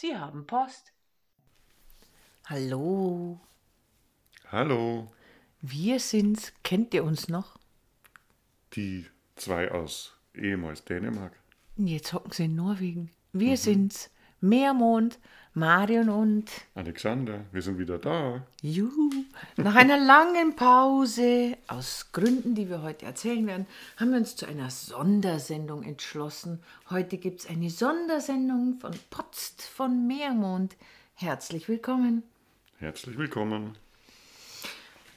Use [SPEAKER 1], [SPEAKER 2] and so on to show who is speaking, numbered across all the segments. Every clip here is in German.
[SPEAKER 1] Sie haben Post. Hallo,
[SPEAKER 2] Hallo,
[SPEAKER 1] wir sind's. Kennt ihr uns noch?
[SPEAKER 2] die zwei aus ehemals Dänemark.
[SPEAKER 1] Jetzt hocken sie in Norwegen. Wir sind's. Meermond, Marion und
[SPEAKER 2] Alexander, wir sind wieder da.
[SPEAKER 1] Juhu. Nach einer langen Pause, aus Gründen, die wir heute erzählen werden, haben wir uns zu einer Sondersendung entschlossen. Heute gibt's eine Sondersendung von Potst von Meermond. Herzlich willkommen.
[SPEAKER 2] Herzlich willkommen.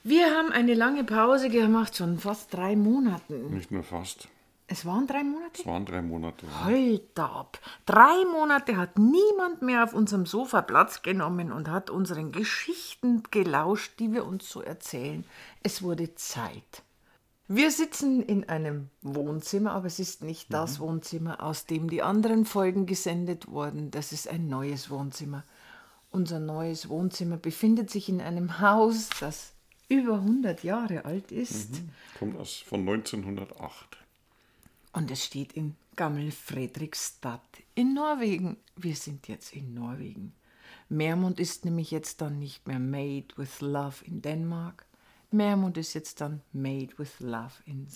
[SPEAKER 1] Wir haben eine lange Pause gemacht, schon fast drei Monaten.
[SPEAKER 2] Nicht nur fast,
[SPEAKER 1] Es waren drei Monate?
[SPEAKER 2] es waren drei Monate.
[SPEAKER 1] Halt ab. Drei Monate hat niemand mehr auf unserem Sofa Platz genommen und hat unseren Geschichten gelauscht, die wir uns so erzählen. Es wurde Zeit. Wir sitzen in einem Wohnzimmer, aber es ist nicht das Wohnzimmer, aus dem die anderen Folgen gesendet wurden. Das ist ein neues Wohnzimmer. Unser neues Wohnzimmer befindet sich in einem Haus, das über 100 Jahre alt ist.
[SPEAKER 2] Kommt aus von 1908.
[SPEAKER 1] Und es steht in Gammel Fredrikstad in Norwegen. Wir sind jetzt in Norwegen. Meermund ist nämlich jetzt dann nicht mehr Made with Love in Dänemark. Meermund ist jetzt dann Made with Love in,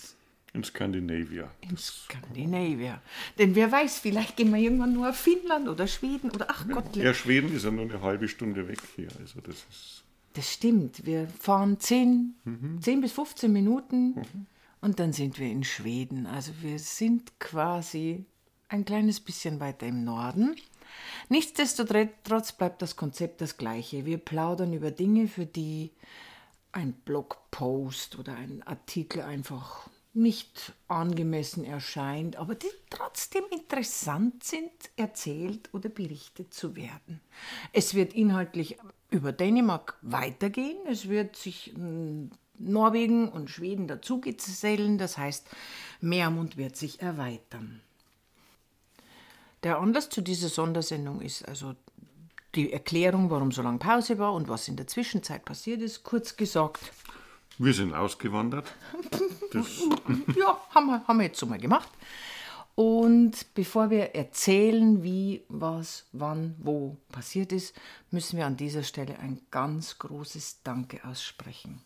[SPEAKER 2] In Skandinavia.
[SPEAKER 1] in Skandinavia. Denn wer weiß, vielleicht gehen wir irgendwann nur auf Finnland oder Schweden oder ach Gott,
[SPEAKER 2] Ja, Schweden ist ja nur eine halbe Stunde weg hier. Also das ist.
[SPEAKER 1] das stimmt. Wir fahren 10, 10 bis 15 Minuten und dann sind wir in Schweden. Also wir sind quasi ein kleines bisschen weiter im Norden. Nichtsdestotrotz bleibt das Konzept das gleiche. Wir plaudern über Dinge, für die ein Blogpost oder ein Artikel einfach nicht angemessen erscheint, aber die trotzdem interessant sind, erzählt oder berichtet zu werden. Es wird inhaltlich über Dänemark weitergehen. Es wird sich mm, Norwegen und Schweden dazugesellen. Das heißt, Meermund wird sich erweitern. Der Anlass zu dieser Sondersendung ist also die Erklärung, warum so lange Pause war und was in der Zwischenzeit passiert ist. Kurz gesagt,
[SPEAKER 2] Wir sind ausgewandert. Das,
[SPEAKER 1] ja, haben wir, haben wir jetzt so mal gemacht. Und bevor wir erzählen, wie, was, wann, wo passiert ist, müssen wir an dieser Stelle ein ganz großes Danke aussprechen.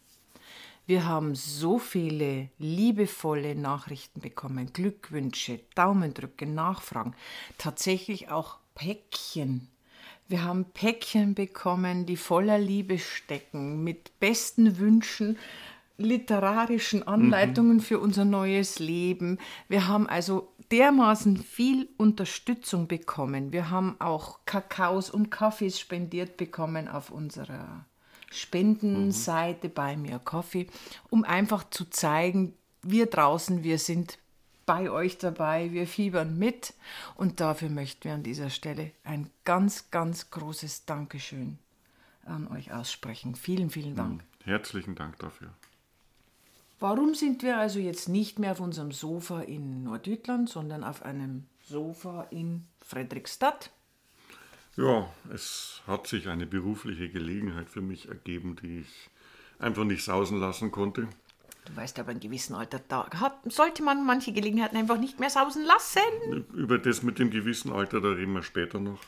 [SPEAKER 1] Wir haben so viele liebevolle Nachrichten bekommen, Glückwünsche, Daumendrücke, Nachfragen, tatsächlich auch Päckchen. Wir haben Päckchen bekommen, die voller Liebe stecken, mit besten Wünschen, literarischen Anleitungen für unser neues Leben. Wir haben also dermaßen viel Unterstützung bekommen. Wir haben auch Kakaos und Kaffees spendiert bekommen auf unserer Spendenseite bei mir Coffee, um einfach zu zeigen, wir draußen, wir sind bei euch dabei, wir fiebern mit und dafür möchten wir an dieser Stelle ein ganz, ganz großes Dankeschön an euch aussprechen. Vielen, vielen Dank.
[SPEAKER 2] herzlichen Dank dafür.
[SPEAKER 1] Warum sind wir also jetzt nicht mehr auf unserem Sofa in Nordjütland, sondern auf einem Sofa in Fredrikstad?
[SPEAKER 2] Ja, es hat sich eine berufliche Gelegenheit für mich ergeben, die ich einfach nicht sausen lassen konnte.
[SPEAKER 1] Du weißt aber, in gewissem Alter da hat, sollte man manche Gelegenheiten einfach nicht mehr sausen lassen.
[SPEAKER 2] Über das mit dem gewissen Alter, da reden wir später noch.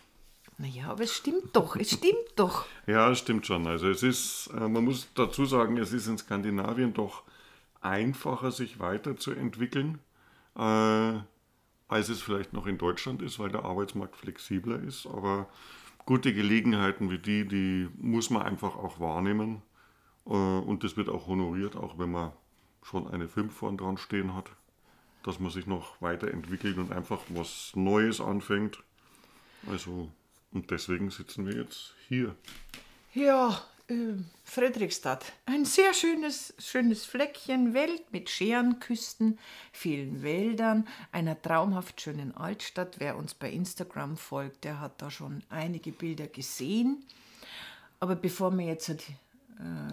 [SPEAKER 1] Naja, aber es stimmt doch, es stimmt doch.
[SPEAKER 2] Ja, es stimmt schon. Also es ist, äh, man muss dazu sagen, es ist in Skandinavien doch einfacher, sich weiterzuentwickeln, äh, als es vielleicht noch in Deutschland ist, weil der Arbeitsmarkt flexibler ist. Aber gute Gelegenheiten wie die, die muss man einfach auch wahrnehmen. Äh, und das wird auch honoriert, auch wenn man schon eine 5 vorn dran stehen hat, dass man sich noch weiterentwickelt und einfach was Neues anfängt. Also, und deswegen sitzen wir jetzt hier.
[SPEAKER 1] Ja, äh, Fredrikstad. Ein sehr schönes, schönes Fleckchen Welt mit Scherenküsten, vielen Wäldern, einer traumhaft schönen Altstadt. Wer uns bei Instagram folgt, der hat da schon einige Bilder gesehen. Aber bevor wir jetzt. halt,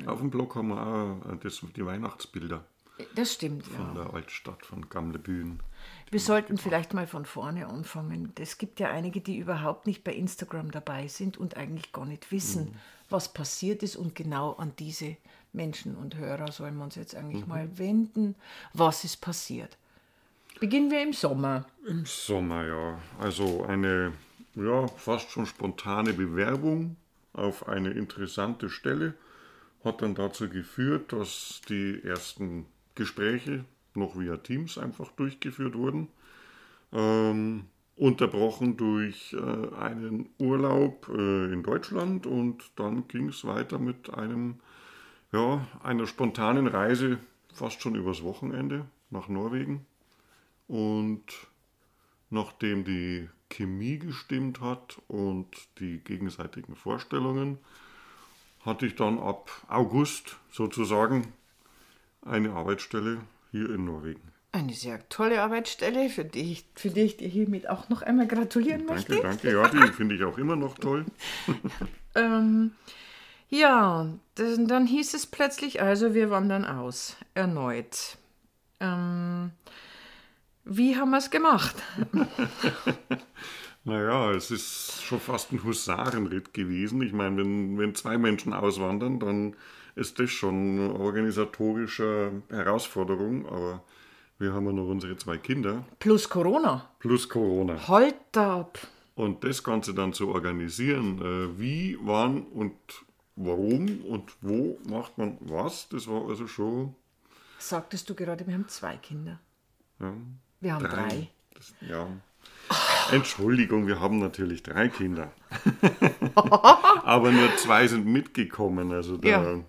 [SPEAKER 2] Auf dem Blog haben wir auch äh, das, die Weihnachtsbilder
[SPEAKER 1] Das stimmt, ja.
[SPEAKER 2] von der Altstadt, von Gamlebühn.
[SPEAKER 1] Wir sollten vielleicht mal von vorne anfangen. Es gibt ja einige, die überhaupt nicht bei Instagram dabei sind und eigentlich gar nicht wissen, was passiert ist. Und genau an diese Menschen und Hörer sollen wir uns jetzt eigentlich mal wenden. Was ist passiert? Beginnen wir im Sommer.
[SPEAKER 2] Im Sommer, ja. Also eine ja, fast schon spontane Bewerbung auf eine interessante Stelle. Hat dann dazu geführt, dass die ersten Gespräche noch via Teams einfach durchgeführt wurden. Ähm, unterbrochen durch äh, einen Urlaub äh, in Deutschland und dann ging es weiter mit einem, ja, einer spontanen Reise fast schon übers Wochenende nach Norwegen. Und nachdem die Chemie gestimmt hat und die gegenseitigen Vorstellungen, hatte ich dann ab August sozusagen eine Arbeitsstelle hier in Norwegen.
[SPEAKER 1] Eine sehr tolle Arbeitsstelle, für die, ich, für die ich dir hiermit auch noch einmal gratulieren
[SPEAKER 2] danke,
[SPEAKER 1] möchte.
[SPEAKER 2] Danke, ja, die finde ich auch immer noch toll.
[SPEAKER 1] ähm, ja, das, dann hieß es plötzlich, also wir wandern aus, erneut. Ähm, wie haben wir es gemacht?
[SPEAKER 2] naja, es ist schon fast ein Husarenritt gewesen. Ich meine, wenn, wenn zwei Menschen auswandern, dann ist das schon eine organisatorische Herausforderung, aber wir haben ja noch unsere zwei Kinder.
[SPEAKER 1] Plus Corona.
[SPEAKER 2] Plus Corona.
[SPEAKER 1] Halt ab.
[SPEAKER 2] Und das Ganze dann zu organisieren, äh, wie, wann und warum und wo macht man was, das war also schon.
[SPEAKER 1] Sagtest du gerade, wir haben zwei Kinder.
[SPEAKER 2] Ja,
[SPEAKER 1] Wir haben drei.
[SPEAKER 2] drei. Das, ja. Entschuldigung, wir haben natürlich drei Kinder. Aber nur zwei sind mitgekommen. Also der,
[SPEAKER 1] Ja.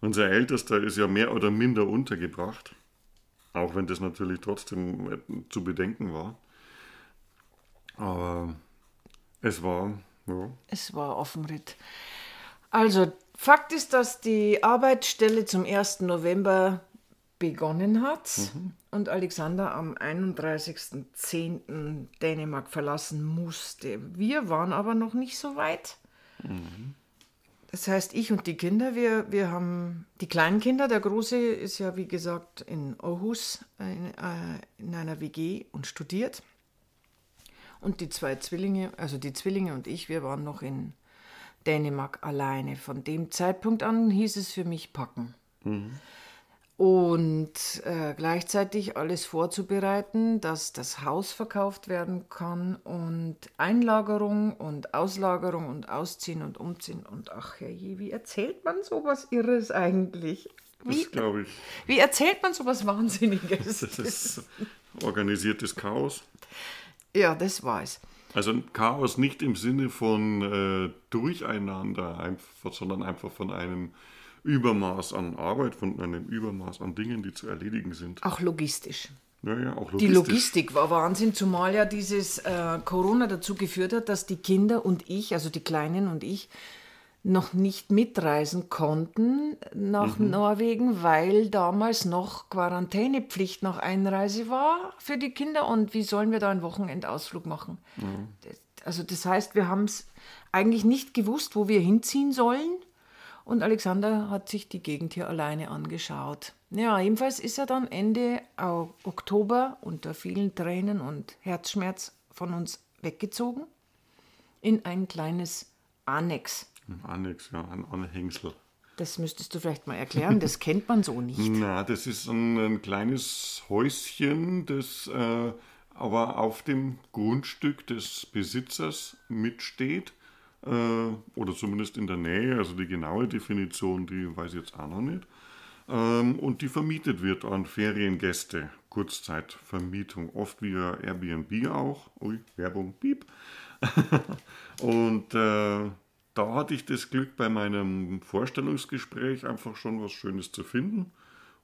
[SPEAKER 2] unser Ältester ist ja mehr oder minder untergebracht. Auch wenn das natürlich trotzdem äh, zu bedenken war. Aber es war, ja,
[SPEAKER 1] Es war Offenritt. Also, Fakt ist, dass die Arbeitsstelle zum 1. November begonnen hat und Alexander am 31.10. Dänemark verlassen musste. Wir waren aber noch nicht so weit. Das heißt, ich und die Kinder, wir, wir haben die kleinen Kinder, der Große ist ja wie gesagt in Aarhus in, äh, in einer WG und studiert. Und die zwei Zwillinge, also die Zwillinge und ich, wir waren noch in Dänemark alleine. Von dem Zeitpunkt an hieß es für mich packen. Und äh, gleichzeitig alles vorzubereiten, dass das Haus verkauft werden kann und Einlagerung und Auslagerung und Ausziehen und Umziehen. Und ach herrje, wie erzählt man sowas Irres eigentlich? Wie,
[SPEAKER 2] das glaube ich,
[SPEAKER 1] wie erzählt man sowas Wahnsinniges?
[SPEAKER 2] das ist organisiertes Chaos.
[SPEAKER 1] ja, das war es.
[SPEAKER 2] Also ein Chaos nicht im Sinne von äh, Durcheinander, einfach, sondern einfach von einem Übermaß an Arbeit, von einem Übermaß an Dingen, die zu erledigen sind.
[SPEAKER 1] Auch logistisch.
[SPEAKER 2] Naja, auch
[SPEAKER 1] Die
[SPEAKER 2] logistisch.
[SPEAKER 1] Logistik war Wahnsinn, zumal ja dieses äh, Corona dazu geführt hat, dass die Kinder und ich, also die Kleinen und ich, noch nicht mitreisen konnten nach Norwegen, weil damals noch Quarantänepflicht nach Einreise war für die Kinder. Und wie sollen wir da einen Wochenendausflug machen? Das- Also das heißt, wir haben es eigentlich nicht gewusst, wo wir hinziehen sollen. Und Alexander hat sich die Gegend hier alleine angeschaut. Ja, jedenfalls ist er dann Ende Oktober unter vielen Tränen und Herzschmerz von uns weggezogen in ein kleines Annex.
[SPEAKER 2] Ein Annex, ja, ein Anhängsel.
[SPEAKER 1] Das müsstest du vielleicht mal erklären, das kennt man so nicht.
[SPEAKER 2] Na, das ist ein, ein kleines Häuschen, das äh, aber auf dem Grundstück des Besitzers mitsteht. Äh, oder zumindest in der Nähe. Also die genaue Definition, die weiß ich jetzt auch noch nicht. Ähm, und die vermietet wird an Feriengäste. Kurzzeitvermietung, oft via Airbnb auch. Ui, Werbung, piep. Und äh, da hatte ich das Glück, bei meinem Vorstellungsgespräch einfach schon was Schönes zu finden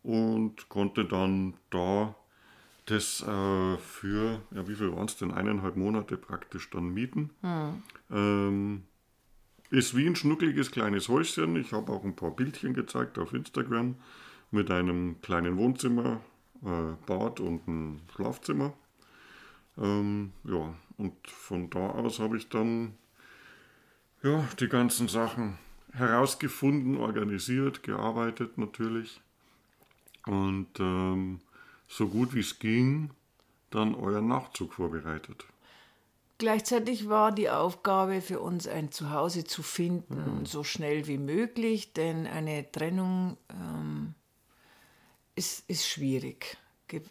[SPEAKER 2] und konnte dann da das äh, für, ja, wie viel waren es denn, eineinhalb Monate praktisch dann mieten. Ähm, ist wie ein schnuckliges kleines Häuschen. Ich habe auch ein paar Bildchen gezeigt auf Instagram mit einem kleinen Wohnzimmer, äh, Bad und ein Schlafzimmer. Ähm, ja, und von da aus habe ich dann ja, die ganzen Sachen herausgefunden, organisiert, gearbeitet natürlich. Und ähm, so gut wie es ging, dann euren Nachzug vorbereitet.
[SPEAKER 1] Gleichzeitig war die Aufgabe für uns, ein Zuhause zu finden, so schnell wie möglich, denn eine Trennung ähm, ist, ist schwierig.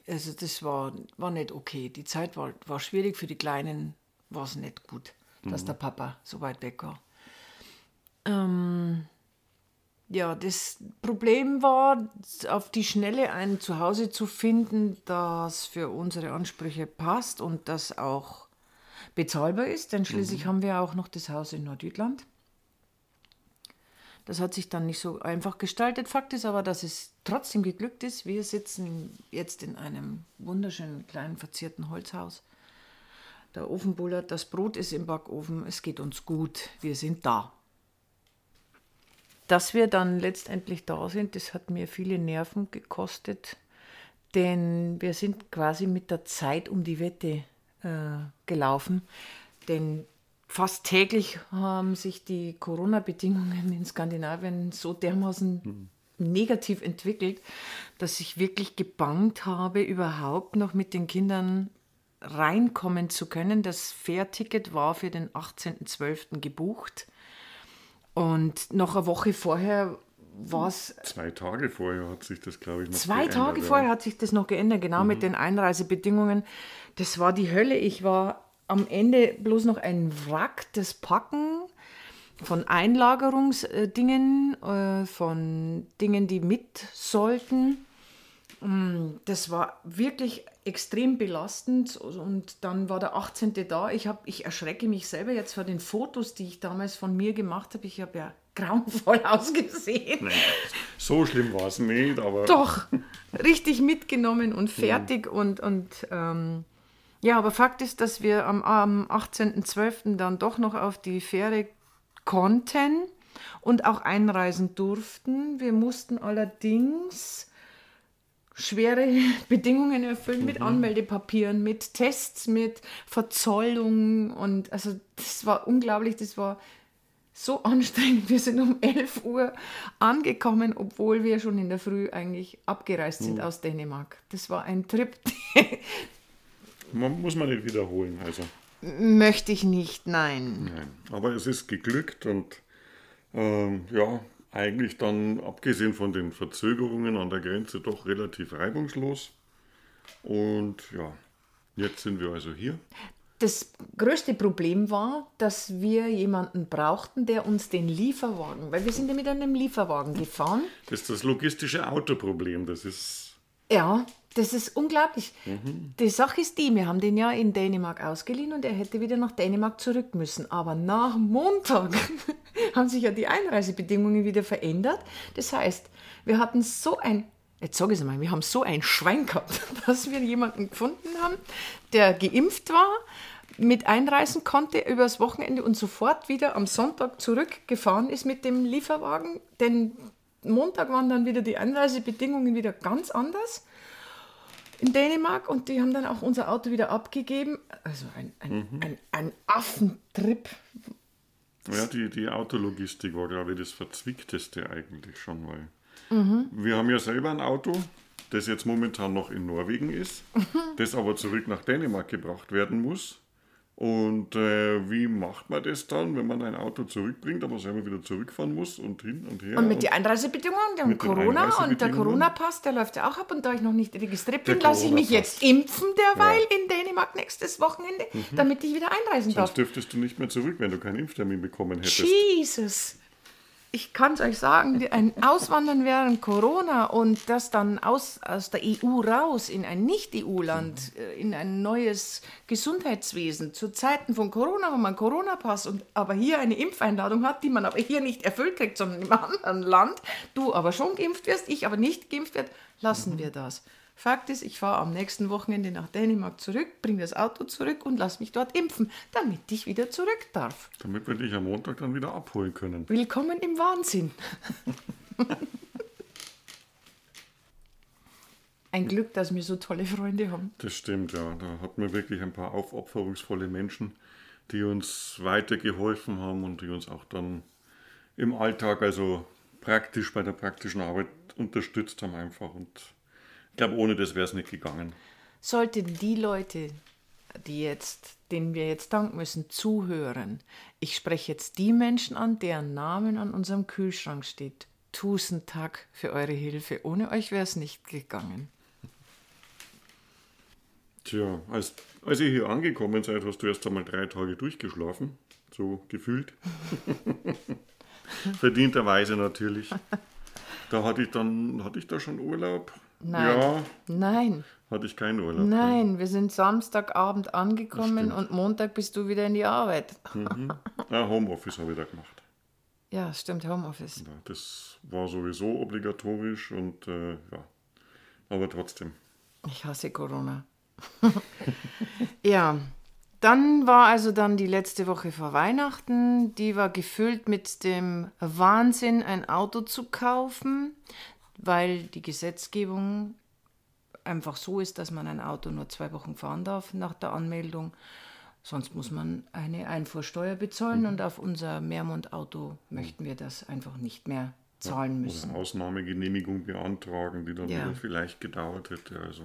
[SPEAKER 1] Also das war, war nicht okay. Die Zeit war, war schwierig, für die Kleinen war es nicht gut. dass der Papa so weit weg war. Ähm, ja, das Problem war, auf die Schnelle ein Zuhause zu finden, das für unsere Ansprüche passt und das auch bezahlbar ist, denn schließlich haben wir auch noch das Haus in Nordjütland. Das hat sich dann nicht so einfach gestaltet. Fakt ist aber, dass es trotzdem geglückt ist. Wir sitzen jetzt in einem wunderschönen kleinen verzierten Holzhaus. Der Ofen bullert, das Brot ist im Backofen, es geht uns gut, wir sind da. Dass wir dann letztendlich da sind, das hat mir viele Nerven gekostet, denn wir sind quasi mit der Zeit um die Wette äh, gelaufen. Denn fast täglich haben sich die Corona-Bedingungen in Skandinavien so dermaßen mhm. negativ entwickelt, dass ich wirklich gebangt habe, überhaupt noch mit den Kindern reinkommen zu können. Das Fährticket war für den 18.12. gebucht. Und noch eine Woche vorher war es.
[SPEAKER 2] Zwei Tage vorher hat sich das, glaube ich, noch
[SPEAKER 1] Zwei geändert. Zwei Tage vorher hat sich das noch geändert, genau mhm. mit den Einreisebedingungen. Das war die Hölle. Ich war am Ende bloß noch ein Wrack, das Packen von Einlagerungsdingen, äh, von Dingen, die mit sollten. Mm, das war wirklich extrem belastend und dann war der 18. da. Ich, hab, ich erschrecke mich selber jetzt vor den Fotos, die ich damals von mir gemacht habe. Ich habe ja grauenvoll ausgesehen.
[SPEAKER 2] Nein, so schlimm war es nicht, aber.
[SPEAKER 1] Doch, richtig mitgenommen und fertig ja. und, und ähm, ja, aber Fakt ist, dass wir am, am 18.12. dann doch noch auf die Fähre konnten und auch einreisen durften. Wir mussten allerdings schwere Bedingungen erfüllen mit mhm. Anmeldepapieren, mit Tests, mit Verzollung und also das war unglaublich, das war so anstrengend. Wir sind um 11 Uhr angekommen, obwohl wir schon in der Früh eigentlich abgereist sind mhm. aus Dänemark. Das war ein Trip,
[SPEAKER 2] man, muss man nicht wiederholen. Also.
[SPEAKER 1] Möchte ich nicht, nein.
[SPEAKER 2] nein. Aber es ist geglückt und ähm, ja, eigentlich dann, abgesehen von den Verzögerungen an der Grenze, doch relativ reibungslos. Und ja, jetzt sind wir also hier.
[SPEAKER 1] Das größte Problem war, dass wir jemanden brauchten, der uns den Lieferwagen, weil wir sind ja mit einem Lieferwagen gefahren.
[SPEAKER 2] Das ist das logistische Autoproblem, das ist.
[SPEAKER 1] Ja, das ist unglaublich. Mhm. Die Sache ist die, wir haben den ja in Dänemark ausgeliehen und er hätte wieder nach Dänemark zurück müssen. Aber nach Montag haben sich ja die Einreisebedingungen wieder verändert. Das heißt, wir hatten so ein, jetzt sage ich es mal, wir haben so ein Schwein gehabt, dass wir jemanden gefunden haben, der geimpft war, mit einreisen konnte übers Wochenende und sofort wieder am Sonntag zurückgefahren ist mit dem Lieferwagen. Denn Montag waren dann wieder die Einreisebedingungen wieder ganz anders in Dänemark und die haben dann auch unser Auto wieder abgegeben. Also ein, ein, mhm. ein, ein Affentrip.
[SPEAKER 2] Ja, die, die Autologistik war, glaube ich, das Verzwickteste eigentlich schon, weil mhm. wir haben ja selber ein Auto, das jetzt momentan noch in Norwegen ist, mhm. das aber zurück nach Dänemark gebracht werden muss. Und äh, wie macht man das dann, wenn man ein Auto zurückbringt, aber selber wieder zurückfahren muss und hin und her?
[SPEAKER 1] Und mit den Einreisebedingungen, dem Corona und der Corona-Pass, der läuft ja auch ab. Und da ich noch nicht registriert bin, lasse ich mich jetzt impfen derweil ja. in Dänemark nächstes Wochenende, mhm. damit ich wieder einreisen Sonst darf.
[SPEAKER 2] Sonst dürftest du nicht mehr zurück, wenn du keinen Impftermin bekommen hättest.
[SPEAKER 1] Jesus! Ich kann es euch sagen, ein Auswandern während Corona und das dann aus, aus der EU raus in ein Nicht-EU-Land, äh, in ein neues Gesundheitswesen zu Zeiten von Corona, wo man Corona-Pass und aber hier eine Impfeinladung hat, die man aber hier nicht erfüllt kriegt, sondern im anderen Land, du aber schon geimpft wirst, ich aber nicht geimpft werde, lassen wir das. Fakt ist, ich fahre am nächsten Wochenende nach Dänemark zurück, bringe das Auto zurück und lasse mich dort impfen, damit ich wieder zurück darf.
[SPEAKER 2] Damit wir dich am Montag dann wieder abholen können.
[SPEAKER 1] Willkommen im Wahnsinn. ein Glück, dass wir so tolle Freunde haben.
[SPEAKER 2] Das stimmt, ja. Da hatten wir wirklich ein paar aufopferungsvolle Menschen, die uns weitergeholfen haben und die uns auch dann im Alltag, also praktisch bei der praktischen Arbeit unterstützt haben einfach und ich glaube, ohne das wäre es nicht gegangen.
[SPEAKER 1] Sollten die Leute, die jetzt, denen wir jetzt danken müssen, zuhören, ich spreche jetzt die Menschen an, deren Namen an unserem Kühlschrank steht. Tausend Tag für eure Hilfe. Ohne euch wäre es nicht gegangen.
[SPEAKER 2] Tja, als, als ihr hier angekommen seid, hast du erst einmal drei Tage durchgeschlafen. So gefühlt. Verdienterweise natürlich. Da hatte ich dann, hatte ich da schon Urlaub?
[SPEAKER 1] Nein.
[SPEAKER 2] Ja,
[SPEAKER 1] Nein,
[SPEAKER 2] hatte ich keinen Urlaub.
[SPEAKER 1] nein, wir sind Samstagabend angekommen und Montag bist du wieder in die Arbeit.
[SPEAKER 2] Ah, Homeoffice habe ich da gemacht.
[SPEAKER 1] Ja, stimmt, Homeoffice.
[SPEAKER 2] Ja, das war sowieso obligatorisch und äh, ja, aber trotzdem.
[SPEAKER 1] Ich hasse Corona. ja, dann war also dann die letzte Woche vor Weihnachten. Die war gefüllt mit dem Wahnsinn, ein Auto zu kaufen, weil die Gesetzgebung einfach so ist, dass man ein Auto nur zwei Wochen fahren darf nach der Anmeldung. Sonst muss man eine Einfuhrsteuer bezahlen und auf unser Mehrmond-Auto möchten wir das einfach nicht mehr zahlen müssen.
[SPEAKER 2] Oder Ausnahmegenehmigung beantragen, die dann
[SPEAKER 1] Ja.
[SPEAKER 2] wieder vielleicht gedauert hätte. Also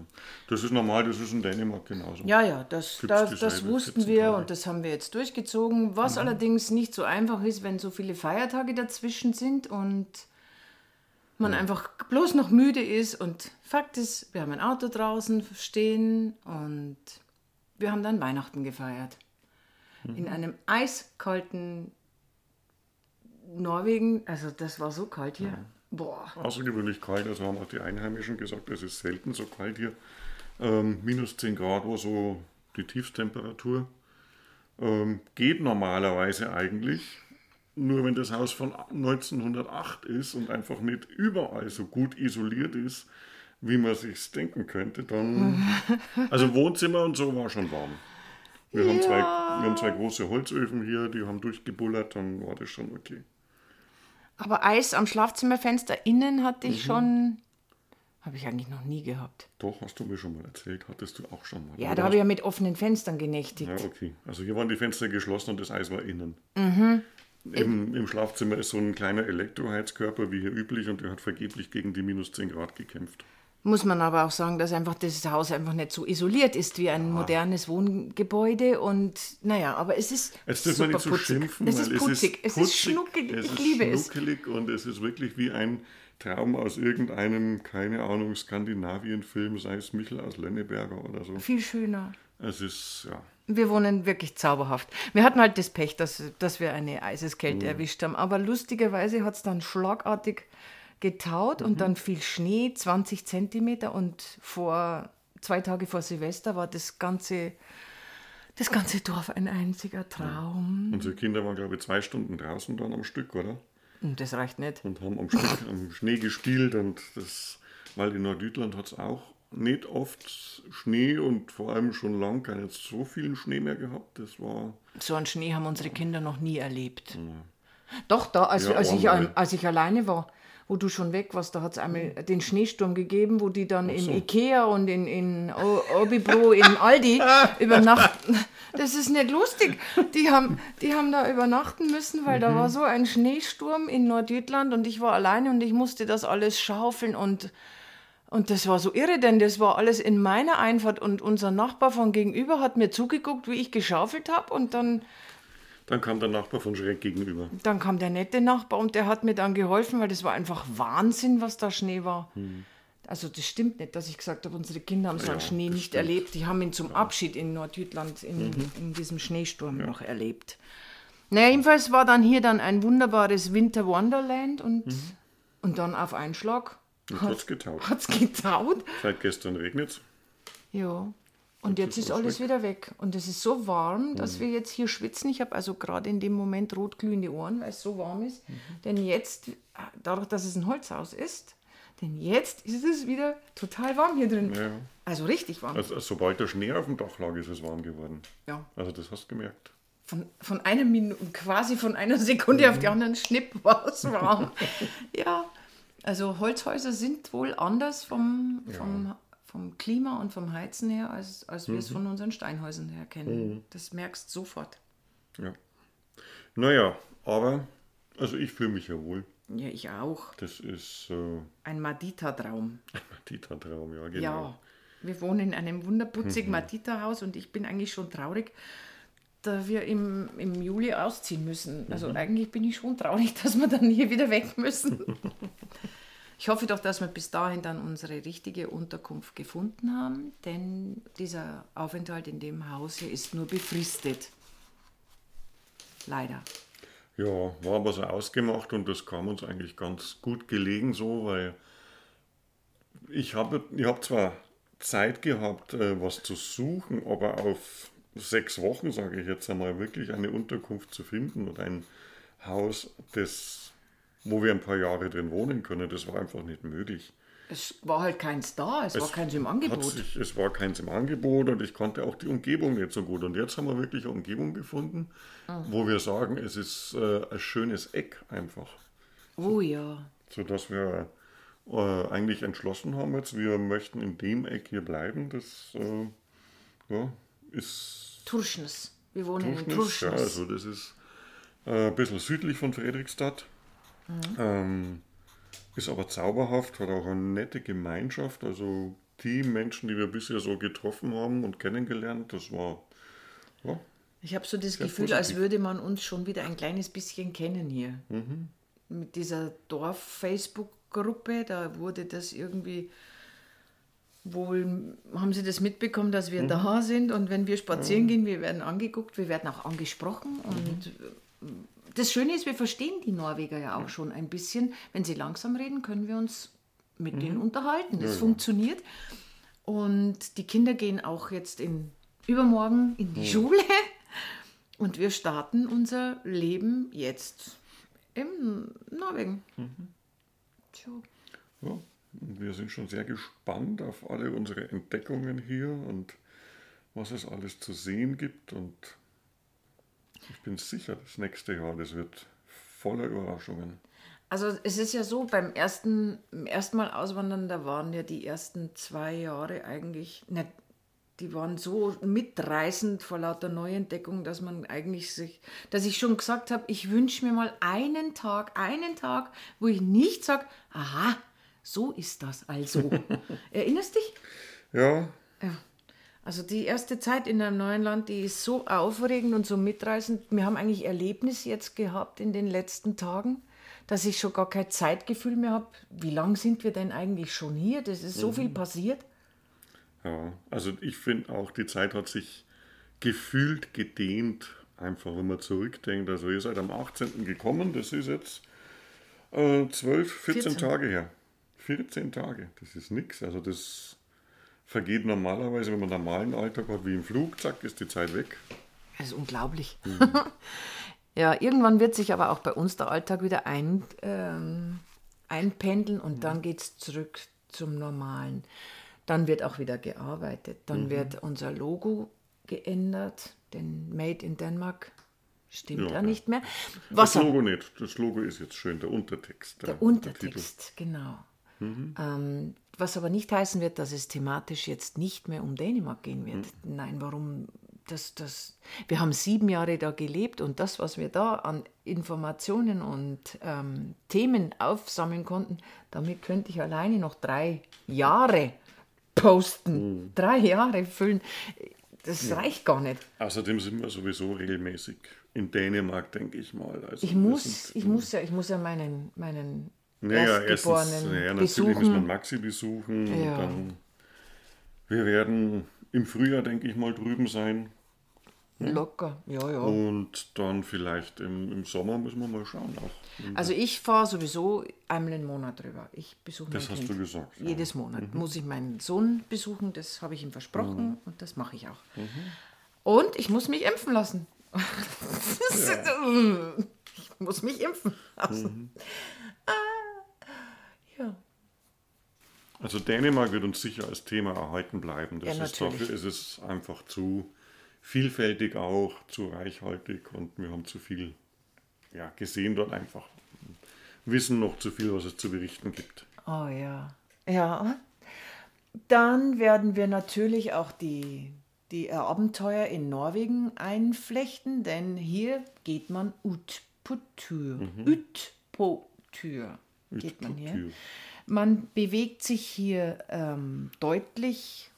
[SPEAKER 2] das ist normal, das ist in Dänemark genauso.
[SPEAKER 1] Ja, ja, das,
[SPEAKER 2] Gibt's
[SPEAKER 1] das, wussten
[SPEAKER 2] 14
[SPEAKER 1] wir
[SPEAKER 2] Tage.
[SPEAKER 1] und das haben wir jetzt durchgezogen. Was allerdings nicht so einfach ist, wenn so viele Feiertage dazwischen sind und man einfach bloß noch müde ist. Und Fakt ist, wir haben ein Auto draußen stehen und wir haben dann Weihnachten gefeiert. In einem eiskalten Norwegen. Also das war so kalt hier. Boah.
[SPEAKER 2] Außergewöhnlich kalt, also haben auch die Einheimischen gesagt, es ist selten so kalt hier. Ähm, minus 10 Grad war so die Tiefstemperatur. Ähm, geht normalerweise eigentlich, nur wenn das Haus von 1908 ist und einfach nicht überall so gut isoliert ist, wie man sich denken könnte, dann. Also Wohnzimmer und so war schon warm. Wir, haben zwei, wir haben zwei große Holzöfen hier, die haben durchgebullert, dann war das schon okay.
[SPEAKER 1] Aber Eis am Schlafzimmerfenster innen hatte ich schon. Habe ich eigentlich noch nie gehabt.
[SPEAKER 2] Doch, hast du mir schon mal erzählt, hattest du auch schon mal.
[SPEAKER 1] Ja,
[SPEAKER 2] Oder
[SPEAKER 1] da habe ich ja mit offenen Fenstern genächtigt.
[SPEAKER 2] Ja, okay. Also hier waren die Fenster geschlossen und das Eis war innen.
[SPEAKER 1] Mhm.
[SPEAKER 2] Im, Im Schlafzimmer ist so ein kleiner Elektroheizkörper wie hier üblich und der hat vergeblich gegen die minus 10 Grad gekämpft.
[SPEAKER 1] Muss man aber auch sagen, dass einfach das Haus einfach nicht so isoliert ist wie ein modernes Wohngebäude. Und naja, aber es ist.
[SPEAKER 2] Jetzt dürfen wir
[SPEAKER 1] super
[SPEAKER 2] nicht so
[SPEAKER 1] putzig.
[SPEAKER 2] schimpfen,
[SPEAKER 1] Es ist putzig, es ist
[SPEAKER 2] putzig,
[SPEAKER 1] schnuckelig.
[SPEAKER 2] es
[SPEAKER 1] Ich
[SPEAKER 2] ist
[SPEAKER 1] liebe es.
[SPEAKER 2] schnuckelig und es ist wirklich wie ein Traum aus irgendeinem, keine Ahnung, Skandinavien-Film, sei es Michel aus Lenneberger oder so.
[SPEAKER 1] Viel schöner.
[SPEAKER 2] Es ist, ja,
[SPEAKER 1] Wir wohnen wirklich zauberhaft. Wir hatten halt das Pech, dass, dass wir eine Eiseskälte
[SPEAKER 2] Mhm.
[SPEAKER 1] erwischt haben. Aber lustigerweise hat es dann schlagartig getaut
[SPEAKER 2] Mhm.
[SPEAKER 1] und dann fiel Schnee, 20 Zentimeter. Und vor zwei Tage vor Silvester war das ganze, das ganze Dorf ein einziger Traum.
[SPEAKER 2] unsere Kinder waren, glaube ich, zwei Stunden draußen dann am Stück, oder?
[SPEAKER 1] Und das reicht nicht.
[SPEAKER 2] und haben am, Stück, am Schnee gespielt und das, weil in Nordjütland hat es auch nicht oft Schnee und vor allem schon lang keinen so vielen Schnee mehr gehabt. Das war
[SPEAKER 1] So einen Schnee haben unsere Kinder noch nie erlebt. Doch, da, als,
[SPEAKER 2] Ja,
[SPEAKER 1] als, ich, als ich alleine war, wo du schon weg warst, da hat es einmal den Schneesturm gegeben, wo die dann im Ikea und in, in Obibro, in Aldi übernachten. Das ist nicht lustig. Die haben, die haben da übernachten müssen, weil da war so ein Schneesturm in Nordjütland und ich war alleine und ich musste das alles schaufeln und und das war so irre, denn das war alles in meiner Einfahrt und unser Nachbar von gegenüber hat mir zugeguckt, wie ich geschaufelt habe und dann
[SPEAKER 2] Dann kam der Nachbar von schräg gegenüber.
[SPEAKER 1] dann kam der nette Nachbar und der hat mir dann geholfen, weil das war einfach Wahnsinn, was da Schnee war. Also das stimmt nicht, dass ich gesagt habe, unsere Kinder haben so einen
[SPEAKER 2] Ja,
[SPEAKER 1] Schnee nicht
[SPEAKER 2] stimmt.
[SPEAKER 1] erlebt. Die haben ihn zum Abschied in Nordjütland in, in diesem Schneesturm noch erlebt. Naja, jedenfalls war dann hier dann ein wunderbares Winter Wonderland und, und dann auf einen
[SPEAKER 2] Und hat's getaut.
[SPEAKER 1] hat es getaut.
[SPEAKER 2] Seit gestern regnet es.
[SPEAKER 1] Ja. Und jetzt ist alles wieder weg. Und es ist so warm, dass wir jetzt hier schwitzen. Ich habe also gerade in dem Moment rotglühende Ohren, weil es so warm ist. Denn jetzt, dadurch, dass es ein Holzhaus ist, denn jetzt ist es wieder total warm hier drin.
[SPEAKER 2] Ja.
[SPEAKER 1] Also richtig warm.
[SPEAKER 2] Also, sobald der Schnee auf dem Dach lag, ist es warm geworden.
[SPEAKER 1] Ja.
[SPEAKER 2] Also das hast du gemerkt.
[SPEAKER 1] Von, von einer Minute, quasi von einer Sekunde auf die andere Schnipp war es warm. ja. Also Holzhäuser sind wohl anders vom, vom, vom Klima und vom Heizen her, als, als wir es von unseren Steinhäusern her kennen. Das merkst sofort.
[SPEAKER 2] Ja. Naja, aber, also ich fühle mich ja wohl.
[SPEAKER 1] Ja, ich auch.
[SPEAKER 2] Das ist äh,
[SPEAKER 1] Ein Madita-Traum.
[SPEAKER 2] Madita-Traum, ja, genau.
[SPEAKER 1] Ja. Wir wohnen in einem wunderputzigen Madita-Haus und ich bin eigentlich schon traurig, da wir im, im Juli ausziehen müssen. Also eigentlich bin ich schon traurig, dass wir dann hier wieder weg müssen. Ich hoffe doch, dass wir bis dahin dann unsere richtige Unterkunft gefunden haben, denn dieser Aufenthalt in dem Haus hier ist nur befristet. Leider.
[SPEAKER 2] Ja, war aber so ausgemacht und das kam uns eigentlich ganz gut gelegen so, weil ich habe ich hab zwar Zeit gehabt, äh, was zu suchen, aber auf sechs Wochen, sage ich jetzt einmal, wirklich eine Unterkunft zu finden und ein Haus, das, wo wir ein paar Jahre drin wohnen können, das war einfach nicht möglich.
[SPEAKER 1] Es war halt keins da, es, es war keins im Angebot.
[SPEAKER 2] Sich, es war keins im Angebot und ich konnte auch die Umgebung nicht so gut. Und jetzt haben wir wirklich eine Umgebung gefunden, mhm. wo wir sagen, es ist äh, ein schönes Eck einfach.
[SPEAKER 1] Oh ja.
[SPEAKER 2] Sodass wir äh, eigentlich entschlossen haben jetzt, wir möchten in dem Eck hier bleiben. Das äh, ja, ist.
[SPEAKER 1] Turschnes. Wir wohnen Turschnes, in
[SPEAKER 2] Turschnes. Ja, also das ist äh, ein bisschen südlich von Fredrikstadt. Mhm. Ähm, ist aber zauberhaft, hat auch eine nette Gemeinschaft. Also die Menschen, die wir bisher so getroffen haben und kennengelernt, das war. Ja,
[SPEAKER 1] ich habe so das Gefühl, positiv. als würde man uns schon wieder ein kleines bisschen kennen hier. Mhm. Mit dieser Dorf-Facebook-Gruppe, da wurde das irgendwie wohl haben sie das mitbekommen, dass wir mhm. da sind und wenn wir spazieren mhm. gehen, wir werden angeguckt, wir werden auch angesprochen und mhm das Schöne ist, wir verstehen die Norweger ja auch schon ein bisschen. Wenn sie langsam reden, können wir uns mit mhm. denen unterhalten. Das ja, funktioniert. Und die Kinder gehen auch jetzt in, übermorgen in die. Schule. Und wir starten unser Leben jetzt in Norwegen. Mhm.
[SPEAKER 2] Ja, wir sind schon sehr gespannt auf alle unsere Entdeckungen hier und was es alles zu sehen gibt. Und ich bin sicher, das nächste Jahr, das wird voller Überraschungen.
[SPEAKER 1] Also es ist ja so, beim ersten, ersten Mal auswandern, da waren ja die ersten zwei Jahre eigentlich nicht, die waren so mitreißend vor lauter Neuentdeckung, dass man eigentlich sich, dass ich schon gesagt habe, ich wünsche mir mal einen Tag, einen Tag, wo ich nicht sage, aha, so ist das also. Erinnerst dich?
[SPEAKER 2] Ja.
[SPEAKER 1] Ja. Also die erste Zeit in einem neuen Land, die ist so aufregend und so mitreißend. Wir haben eigentlich Erlebnis jetzt gehabt in den letzten Tagen, dass ich schon gar kein Zeitgefühl mehr habe. Wie lange sind wir denn eigentlich schon hier? Das ist so mhm. viel passiert.
[SPEAKER 2] Ja, also ich finde auch, die Zeit hat sich gefühlt gedehnt, einfach wenn man zurückdenkt. Also ihr seid am 18. gekommen, das ist jetzt äh, 12, 14, 14 Tage her. 14 Tage, das ist nichts. Also das vergeht normalerweise, wenn man einen normalen Alltag hat, wie im Flug, zack, ist die Zeit weg.
[SPEAKER 1] Das ist unglaublich. Mhm. ja, irgendwann wird sich aber auch bei uns der Alltag wieder ein, ähm, einpendeln und mhm. dann geht es zurück zum Normalen. Dann wird auch wieder gearbeitet. Dann mhm. wird unser Logo geändert, denn Made in Denmark stimmt ja, ja nicht mehr.
[SPEAKER 2] Was das Logo nicht. Das Logo ist jetzt schön, der Untertext.
[SPEAKER 1] Der, der Untertext, der genau. Mhm. Ähm, was aber nicht heißen wird, dass es thematisch jetzt nicht mehr um Dänemark gehen wird. Mhm. Nein, warum? Das, das, wir haben sieben Jahre da gelebt und das, was wir da an Informationen und ähm, Themen aufsammeln konnten, damit könnte ich alleine noch drei Jahre posten, mhm. drei Jahre füllen. Das ja. reicht gar nicht.
[SPEAKER 2] Außerdem sind wir sowieso regelmäßig in Dänemark, denke ich mal.
[SPEAKER 1] Also ich, muss, sind, ich, muss ja, ich muss ja meinen, meinen
[SPEAKER 2] naja, erstens, ja, natürlich besuchen. muss man Maxi besuchen. Ja. Dann, wir werden im Frühjahr, denke ich mal, drüben sein.
[SPEAKER 1] Hm? Locker, ja, ja.
[SPEAKER 2] Und dann vielleicht im, im Sommer müssen wir mal schauen. Auch.
[SPEAKER 1] Also ich fahre sowieso einmal im Monat drüber. Ich besuche
[SPEAKER 2] Das hast
[SPEAKER 1] kind.
[SPEAKER 2] du gesagt.
[SPEAKER 1] Ja. Jedes Monat mhm. muss ich meinen Sohn besuchen, das habe ich ihm versprochen mhm. und das mache ich auch. Mhm. Und ich muss mich impfen lassen. Ich muss mich impfen lassen. Ja.
[SPEAKER 2] Also Dänemark wird uns sicher als Thema erhalten bleiben. Das ja, ist, dafür ist es einfach zu vielfältig auch, zu reichhaltig und wir haben zu viel ja, gesehen dort einfach. Wissen noch zu viel, was es zu berichten gibt.
[SPEAKER 1] Oh ja. Ja. Dann werden wir natürlich auch die, die Abenteuer in Norwegen einflechten, denn hier geht man ut på tur. Mhm. Ut på tur geht man hier. Man bewegt sich hier ähm, deutlich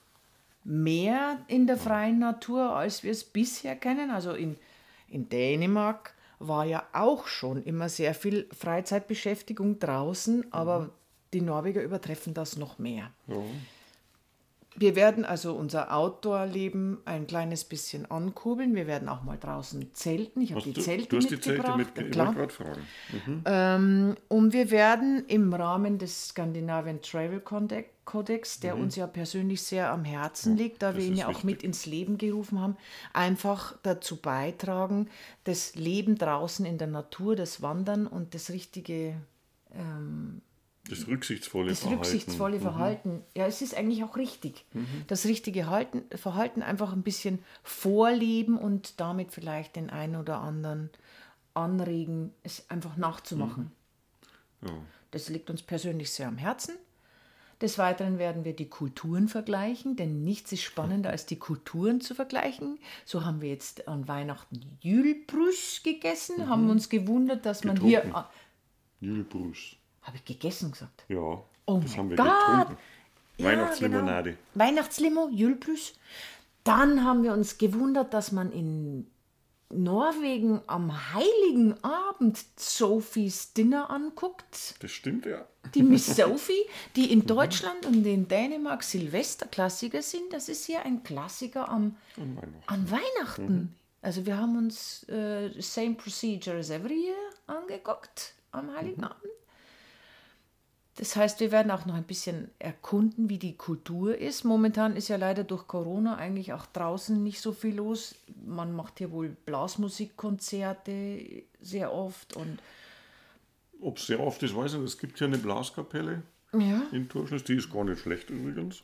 [SPEAKER 1] mehr in der freien Natur, als wir es bisher kennen. Also in, in Dänemark war ja auch schon immer sehr viel Freizeitbeschäftigung draußen, aber die Norweger übertreffen das noch mehr.
[SPEAKER 2] Ja.
[SPEAKER 1] Wir werden also unser Outdoor-Leben ein kleines bisschen ankurbeln. Wir werden auch mal draußen zelten. Ich habe die
[SPEAKER 2] du,
[SPEAKER 1] Zelte
[SPEAKER 2] du hast die. Zelte mitgebracht. Gerade fragen. Mhm.
[SPEAKER 1] Ähm, und wir werden im Rahmen des Scandinavian Travel Codex, der uns ja persönlich sehr am Herzen liegt, da wir
[SPEAKER 2] Mhm. das
[SPEAKER 1] ihn
[SPEAKER 2] ist
[SPEAKER 1] ja auch mit
[SPEAKER 2] wichtig.
[SPEAKER 1] ins Leben gerufen haben, einfach dazu beitragen, das Leben draußen in der Natur, das Wandern und das richtige
[SPEAKER 2] Das rücksichtsvolle
[SPEAKER 1] das
[SPEAKER 2] Verhalten.
[SPEAKER 1] rücksichtsvolle
[SPEAKER 2] Mhm.
[SPEAKER 1] Verhalten. Ja, es ist eigentlich auch richtig. Das richtige Halten, Verhalten einfach ein bisschen vorleben und damit vielleicht den einen oder anderen anregen, es einfach nachzumachen.
[SPEAKER 2] Ja.
[SPEAKER 1] Das liegt uns persönlich sehr am Herzen. Des Weiteren werden wir die Kulturen vergleichen, denn nichts ist spannender als die Kulturen zu vergleichen. So haben wir jetzt an Weihnachten Jülbrüsch gegessen, haben uns gewundert, dass man hier.
[SPEAKER 2] Getrunken.
[SPEAKER 1] Habe ich gegessen gesagt?
[SPEAKER 2] Ja,
[SPEAKER 1] Oh
[SPEAKER 2] das haben wir
[SPEAKER 1] Gott.
[SPEAKER 2] getrunken.
[SPEAKER 1] Ja,
[SPEAKER 2] Weihnachtslimonade.
[SPEAKER 1] Genau. Weihnachtslimo, Jülbrüsch. Dann haben wir uns gewundert, dass man in Norwegen am Heiligen Abend Sophies Dinner anguckt.
[SPEAKER 2] Das stimmt ja.
[SPEAKER 1] Die Miss Sophie, die in Deutschland und in Dänemark Silvesterklassiker sind, das ist hier ein Klassiker am,
[SPEAKER 2] Und Weihnachten.
[SPEAKER 1] an Weihnachten. Also wir haben uns äh, Same Procedure as every year angeguckt am Heiligen Abend. Das heißt, wir werden auch noch ein bisschen erkunden, wie die Kultur ist. Momentan ist ja leider durch Corona eigentlich auch draußen nicht so viel los. Man macht hier wohl Blasmusikkonzerte sehr oft und
[SPEAKER 2] Ob es sehr oft ist, weiß ich nicht. Es gibt hier eine Blaskapelle
[SPEAKER 1] ja.
[SPEAKER 2] in Turschnitz. Die ist gar nicht schlecht übrigens.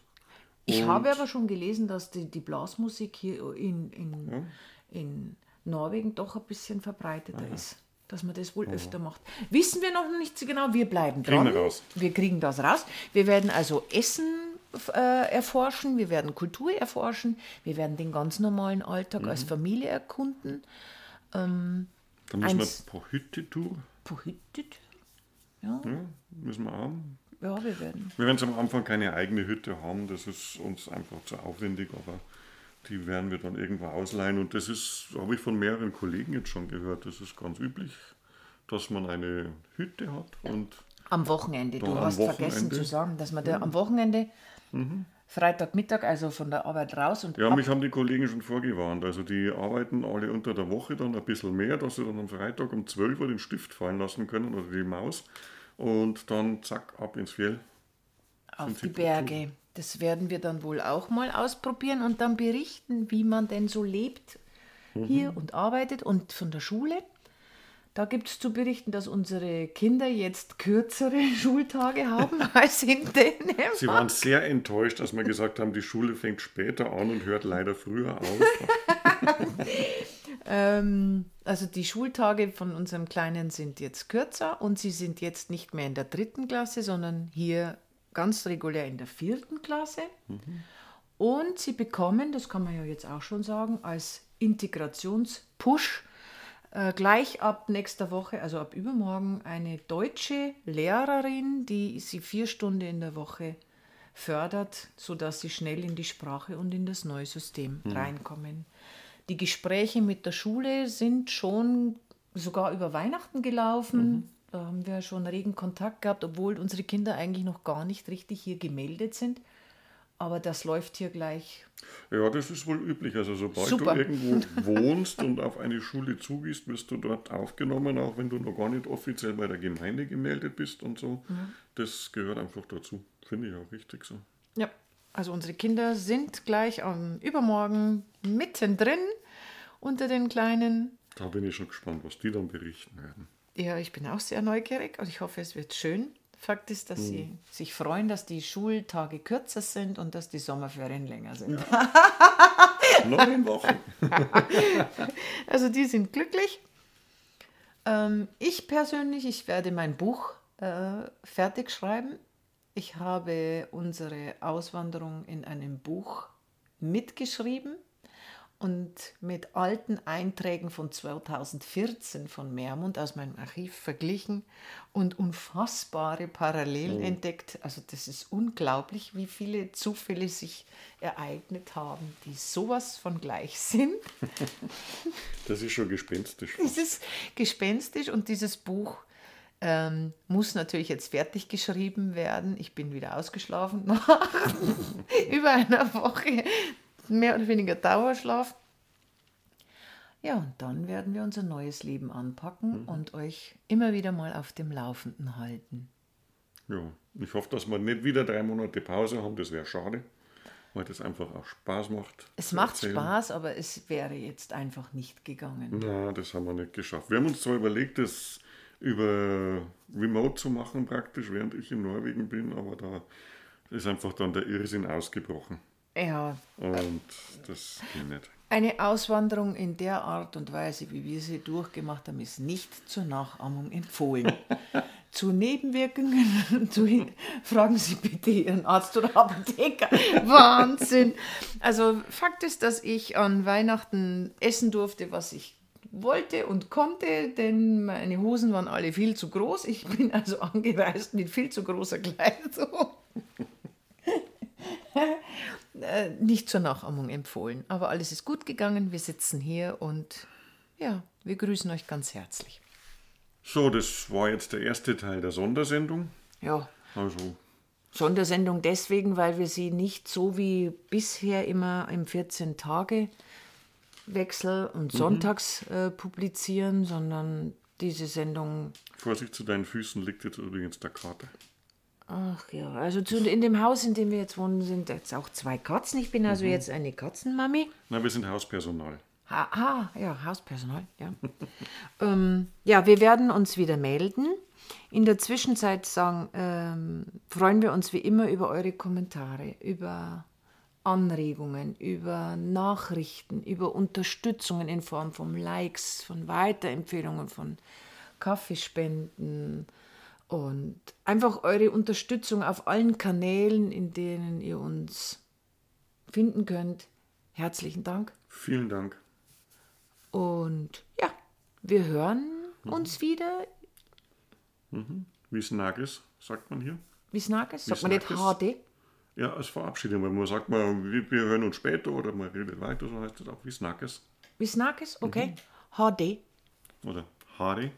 [SPEAKER 1] Ich
[SPEAKER 2] Und-
[SPEAKER 1] habe aber schon gelesen, dass die, die Blasmusik hier in, in, in Norwegen doch ein bisschen verbreiteter ist. Dass man das wohl öfter macht. Wissen wir noch nicht so genau, wir bleiben
[SPEAKER 2] Kriegen
[SPEAKER 1] dran.
[SPEAKER 2] wir raus.
[SPEAKER 1] Wir kriegen das raus. Wir werden also Essen äh, erforschen, wir werden Kultur erforschen, wir werden den ganz normalen Alltag
[SPEAKER 2] Mhm.
[SPEAKER 1] als Familie erkunden.
[SPEAKER 2] Dann müssen
[SPEAKER 1] Eins-
[SPEAKER 2] wir pro Hütte-Tour.
[SPEAKER 1] Pohütet. Ja,
[SPEAKER 2] Ja, müssen wir haben.
[SPEAKER 1] ja, wir werden.
[SPEAKER 2] Wir werden am Anfang keine eigene Hütte haben, das ist uns einfach zu aufwendig, aber die werden wir dann irgendwo ausleihen. Und das ist, habe ich von mehreren Kollegen jetzt schon gehört, das ist ganz üblich, dass man eine Hütte hat und
[SPEAKER 1] Am Wochenende. Du hast vergessen
[SPEAKER 2] Wochenende. Mhm.
[SPEAKER 1] zu sagen, dass man da am Wochenende, Freitagmittag, also von der Arbeit raus und
[SPEAKER 2] ja, mich haben die Kollegen schon vorgewarnt. Also die arbeiten alle unter der Woche dann ein bisschen mehr, dass sie dann am Freitag um 12 Uhr den Stift fallen lassen können oder die Maus und dann zack ab ins Fjell.
[SPEAKER 1] auf die Berge. Das werden wir dann wohl auch mal ausprobieren und dann berichten, wie man denn so lebt
[SPEAKER 2] Mhm.
[SPEAKER 1] hier und arbeitet und von der Schule. Da gibt es zu berichten, dass unsere Kinder jetzt kürzere Schultage haben als in Dänemark.
[SPEAKER 2] Sie waren sehr enttäuscht, als wir gesagt haben, die Schule fängt später an und hört leider früher auf.
[SPEAKER 1] Ähm, also die Schultage von unserem Kleinen sind jetzt kürzer und sie sind jetzt nicht mehr in der dritten Klasse, sondern hier ganz regulär in der vierten Klasse. Und sie bekommen, das kann man ja jetzt auch schon sagen, als Integrationspush äh, gleich ab nächster Woche, also ab übermorgen, eine deutsche Lehrerin, die sie vier Stunden in der Woche fördert, sodass sie schnell in die Sprache und in das neue System reinkommen. Die Gespräche mit der Schule sind schon sogar über Weihnachten gelaufen. Da haben wir schon regen Kontakt gehabt, obwohl unsere Kinder eigentlich noch gar nicht richtig hier gemeldet sind. Aber das läuft hier gleich.
[SPEAKER 2] Ja, das ist wohl üblich. Also sobald
[SPEAKER 1] Super.
[SPEAKER 2] du irgendwo wohnst und auf eine Schule zugehst, wirst du dort aufgenommen, auch wenn du noch gar nicht offiziell bei der Gemeinde gemeldet bist und so. Das gehört einfach dazu. Finde ich auch richtig so.
[SPEAKER 1] Ja, also unsere Kinder sind gleich am Übermorgen mittendrin unter den Kleinen.
[SPEAKER 2] Da bin ich schon gespannt, was die dann berichten werden.
[SPEAKER 1] Ja, ich bin auch sehr neugierig und ich hoffe, es wird schön. Fakt ist, dass sie sich freuen, dass die Schultage kürzer sind und dass die Sommerferien länger sind.
[SPEAKER 2] Neun Wochen.
[SPEAKER 1] Also die sind glücklich. Ähm, ich persönlich, ich werde mein Buch äh, fertig schreiben. Ich habe unsere Auswanderung in einem Buch mitgeschrieben und mit alten Einträgen von 2014 von Meermund aus meinem Archiv verglichen und unfassbare Parallelen entdeckt. Also das ist unglaublich, wie viele Zufälle sich ereignet haben, die sowas von gleich sind.
[SPEAKER 2] Das ist schon gespenstisch.
[SPEAKER 1] Es ist gespenstisch und dieses Buch Ähm, muss natürlich jetzt fertig geschrieben werden. Ich bin wieder ausgeschlafen nach über einer Woche, mehr oder weniger Dauerschlaf. Ja, und dann werden wir unser neues Leben anpacken und euch immer wieder mal auf dem Laufenden halten.
[SPEAKER 2] Ja, ich hoffe, dass wir nicht wieder drei Monate Pause haben, das wäre schade, weil das einfach auch Spaß macht.
[SPEAKER 1] Es macht
[SPEAKER 2] erzählen.
[SPEAKER 1] Spaß, aber es wäre jetzt einfach nicht gegangen.
[SPEAKER 2] Na, das haben wir nicht geschafft. Wir haben uns zwar überlegt, das über Remote zu machen praktisch, während ich in Norwegen bin, aber da ist einfach dann der Irrsinn ausgebrochen.
[SPEAKER 1] Ja,
[SPEAKER 2] Und das ging nicht.
[SPEAKER 1] eine Auswanderung in der Art und Weise, wie wir sie durchgemacht haben, ist nicht zur Nachahmung empfohlen. zu Nebenwirkungen, zu, fragen Sie bitte Ihren Arzt oder Apotheker. Wahnsinn! Also Fakt ist, dass ich an Weihnachten essen durfte, was ich wollte und konnte, denn meine Hosen waren alle viel zu groß. Ich bin also angereist mit viel zu großer Kleidung. Äh, nicht zur Nachahmung empfohlen. Aber alles ist gut gegangen. Wir sitzen hier und ja, wir grüßen euch ganz herzlich.
[SPEAKER 2] So, das war jetzt der erste Teil der Sondersendung.
[SPEAKER 1] Ja,
[SPEAKER 2] Also,
[SPEAKER 1] Sondersendung deswegen, weil wir sie nicht so wie bisher immer im 14-Tage-Wechsel und sonntags äh, publizieren, sondern diese Sendung
[SPEAKER 2] Vorsicht zu deinen Füßen liegt jetzt übrigens der Kater.
[SPEAKER 1] Ach ja, also zu, in dem Haus, in dem wir jetzt wohnen, sind jetzt auch zwei Katzen. Ich bin also jetzt eine Katzenmami.
[SPEAKER 2] Na, wir sind Hauspersonal.
[SPEAKER 1] Ah, ah ja, Hauspersonal, ja. ähm, ja, wir werden uns wieder melden. In der Zwischenzeit sagen, ähm, freuen wir uns wie immer über eure Kommentare, über Anregungen, über Nachrichten, über Unterstützungen in Form von Likes, von Weiterempfehlungen, von Kaffeespenden und einfach eure Unterstützung auf allen Kanälen, in denen ihr uns finden könnt. Herzlichen Dank.
[SPEAKER 2] Vielen Dank.
[SPEAKER 1] Und ja, wir hören uns wieder.
[SPEAKER 2] Wie Snagis, sagt man hier.
[SPEAKER 1] Wie Snagis? Sagt man nicht? HD?
[SPEAKER 2] Ja, als Verabschiedung, weil man sagt mal, wir, wir hören uns später oder man redet weiter, so heißt das auch wie Snagis
[SPEAKER 1] Wie Snagis? Okay. HD.
[SPEAKER 2] oder Hardy.